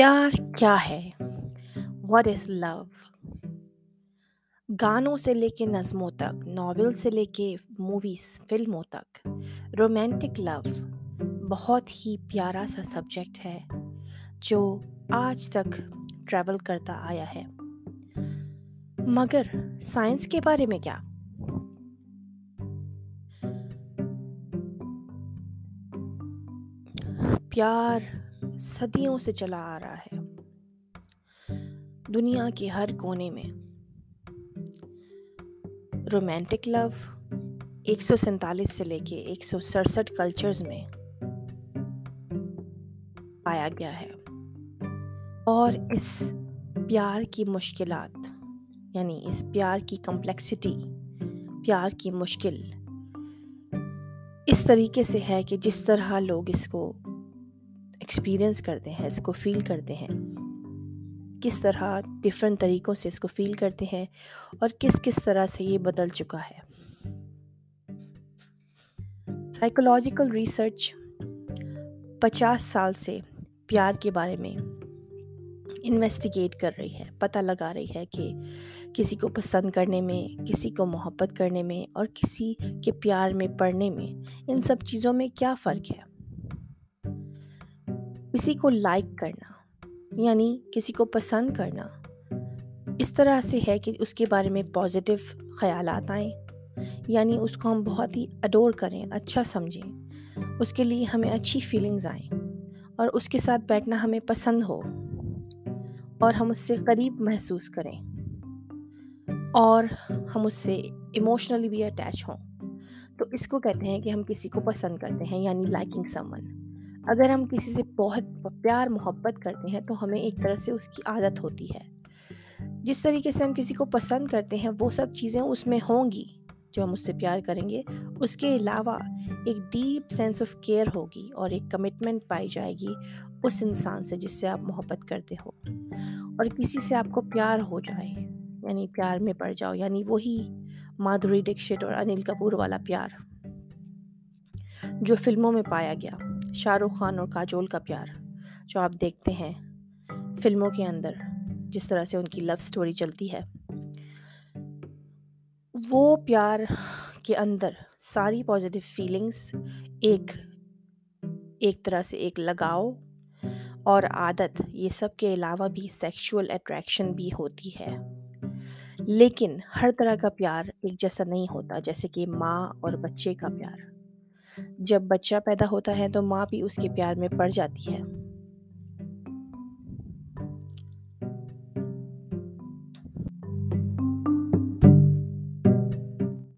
پیار کیا ہے واٹ از لو گانوں سے لے کے نظموں تک ناول سے لے کے موویز فلموں تک رومانٹک لو بہت ہی پیارا سا سبجیکٹ ہے جو آج تک ٹریول کرتا آیا ہے مگر سائنس کے بارے میں کیا پیار صدیوں سے چلا آ رہا ہے۔ دنیا کے ہر کونے میں رومانٹک لو ایک سو سینتالیس سے لے کے ایک سو سڑسٹھ کلچرز میں پایا گیا ہے۔ اور اس پیار کی مشکلات یعنی اس پیار کی کمپلیکسٹی پیار کی مشکل، اس طریقے سے ہے کہ جس طرح لوگ اس کو ایکسپیرئنس کرتے ہیں، اس کو فیل کرتے ہیں۔ کس طرح ڈفرینٹ طریقوں سے اس کو فیل کرتے ہیں اور کس کس طرح سے یہ بدل چکا ہے۔ سائیکولوجیکل ریسرچ پچاس سال سے پیار کے بارے میں انویسٹیگیٹ کر رہی ہے، پتہ لگا رہی ہے کہ کسی کو پسند کرنے میں، کسی کو محبت کرنے میں اور کسی کے پیار میں پڑھنے میں ان سب چیزوں میں کیا فرق ہے۔ کسی کو لائک کرنا یعنی کسی کو پسند کرنا، اس طرح سے ہے کہ اس کے بارے میں پازیٹیو خیالات آئیں۔ یعنی اس کو ہم بہت ہی اڈور کریں اچھا سمجھیں۔ اس کے لیے ہمیں اچھی فیلنگز آئیں اور اس کے ساتھ بیٹھنا ہمیں پسند ہو اور ہم اس سے قریب محسوس کریں اور ہم اس سے ایموشنلی بھی اٹیچ ہوں۔ تو اس کو کہتے ہیں کہ ہم کسی کو پسند کرتے ہیں یعنی لائکنگ سمن اگر ہم کسی سے بہت پیار، محبت کرتے ہیں تو ہمیں ایک طرح سے اس کی عادت ہوتی ہے۔ جس طریقے سے ہم کسی کو پسند کرتے ہیں، وہ سب چیزیں اس میں ہوں گی۔ جو ہم اس سے پیار کریں گے، اس کے علاوہ ایک ڈیپ سینس آف کیئر ہوگی اور ایک کمٹمنٹ پائی جائے گی اس انسان سے جس سے آپ محبت کرتے ہو۔ اور کسی سے آپ کو پیار ہو جائے یعنی پیار میں پڑ جاؤ یعنی وہی مادھوری ڈکشٹ اور انل کپور والا پیار جو فلموں میں پایا گیا۔ شاہ رخ خان اور کاجول کا پیار، جو آپ دیکھتے ہیں فلموں کے اندر، جس طرح سے ان کی لو سٹوری چلتی ہے۔ وہ پیار کے اندر ساری پازیٹیو فیلنگس ایک ایک طرح سے ایک لگاؤ اور عادت، یہ سب کے علاوہ بھی سیکشول اٹریکشن بھی ہوتی ہے۔ لیکن ہر طرح کا پیار ایک جیسا نہیں ہوتا، جیسے کہ ماں اور بچے کا پیار۔ جب بچہ پیدا ہوتا ہے تو ماں بھی اس کے پیار میں پڑ جاتی ہے۔